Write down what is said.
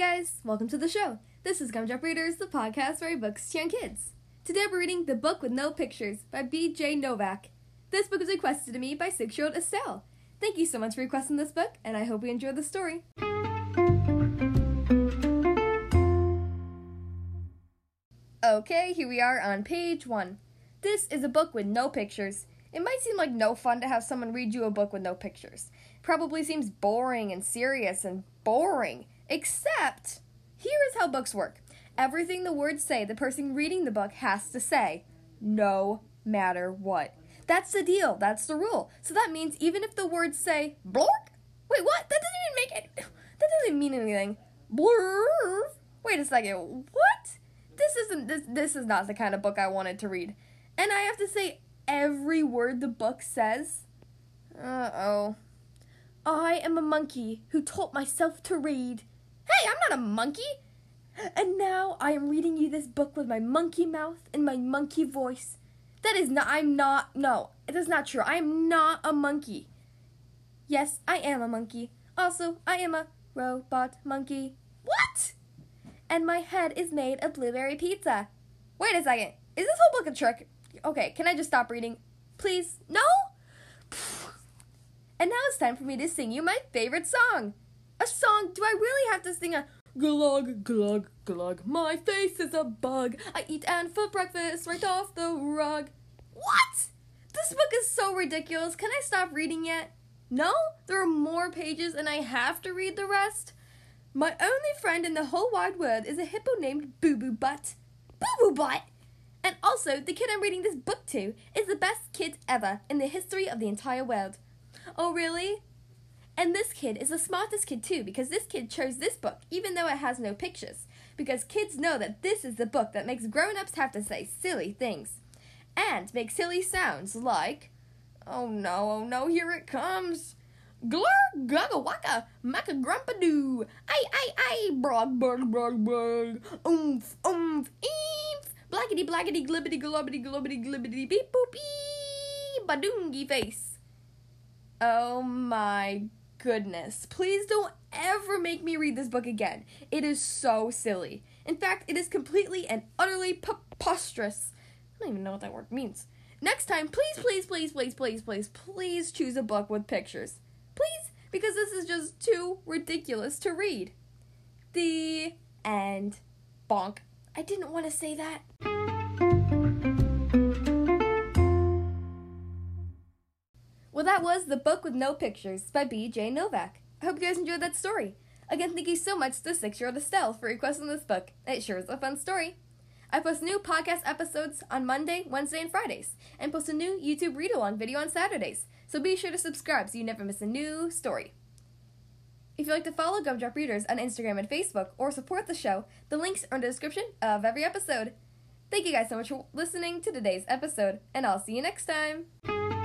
guys, welcome to the show. This is Gumdrop Readers, the podcast I books to young kids. Today we're reading The Book with No Pictures by B.J. Novak. This book was requested to me by six-year-old Estelle. Thank you so much for requesting this book, and I hope you enjoy the story. Okay, here we are on page one. This is a book with no pictures. It might seem like no fun to have someone read you a book with no pictures. Probably seems boring and serious and boring. Except, here is how books work. Everything the words say, the person reading the book has to say, no matter what. That's the deal. That's the rule. So that means even if the words say blork, wait, what? That doesn't even make it. That doesn't mean anything. Blurr. Wait a second. What? This isn't. This this is not the kind of book I wanted to read. And I have to say every word the book says. Uh oh. I am a monkey who taught myself to read. Hey, I'm not a monkey. And now I am reading you this book with my monkey mouth and my monkey voice. That is not, I'm not, no, it is not true. I am not a monkey. Yes, I am a monkey. Also, I am a robot monkey. What? And my head is made of blueberry pizza. Wait a second. Is this whole book a trick? Okay, can I just stop reading? Please? No? And now it's time for me to sing you my favorite song. A song? Do I really have to sing a glug glug glug? My face is a bug. I eat ant for breakfast right off the rug. What? This book is so ridiculous. Can I stop reading yet? No? There are more pages and I have to read the rest? My only friend in the whole wide world is a hippo named Boo Boo Butt. Boo Boo Butt? And also, the kid I'm reading this book to is the best kid ever in the history of the entire world. Oh, really? And this kid is the smartest kid too, because this kid chose this book, even though it has no pictures. Because kids know that this is the book that makes grown ups have to say silly things. And make silly sounds like, oh no, oh no, here it comes. Glur, gugga waka, macka grumpa doo, ay ay ay, brog brog brog brog, oomph oomph, eemph, blackety blackety glibbity globbity globbity glibbity beep boop ee, badoongy face. Oh my goodness. Please don't ever make me read this book again. It is so silly. In fact, it is completely and utterly preposterous. I don't even know what that word means. Next time, please, please, please, please, please, please, please choose a book with pictures. Please, because this is just too ridiculous to read. The end. Bonk. I didn't want to say that. That was The Book with No Pictures by B.J. Novak. I hope you guys enjoyed that story. Again, thank you so much to six year old Estelle for requesting this book. It sure is a fun story. I post new podcast episodes on Monday, Wednesday, and Fridays, and post a new YouTube read along video on Saturdays, so be sure to subscribe so you never miss a new story. If you'd like to follow Gumdrop Readers on Instagram and Facebook or support the show, the links are in the description of every episode. Thank you guys so much for listening to today's episode, and I'll see you next time.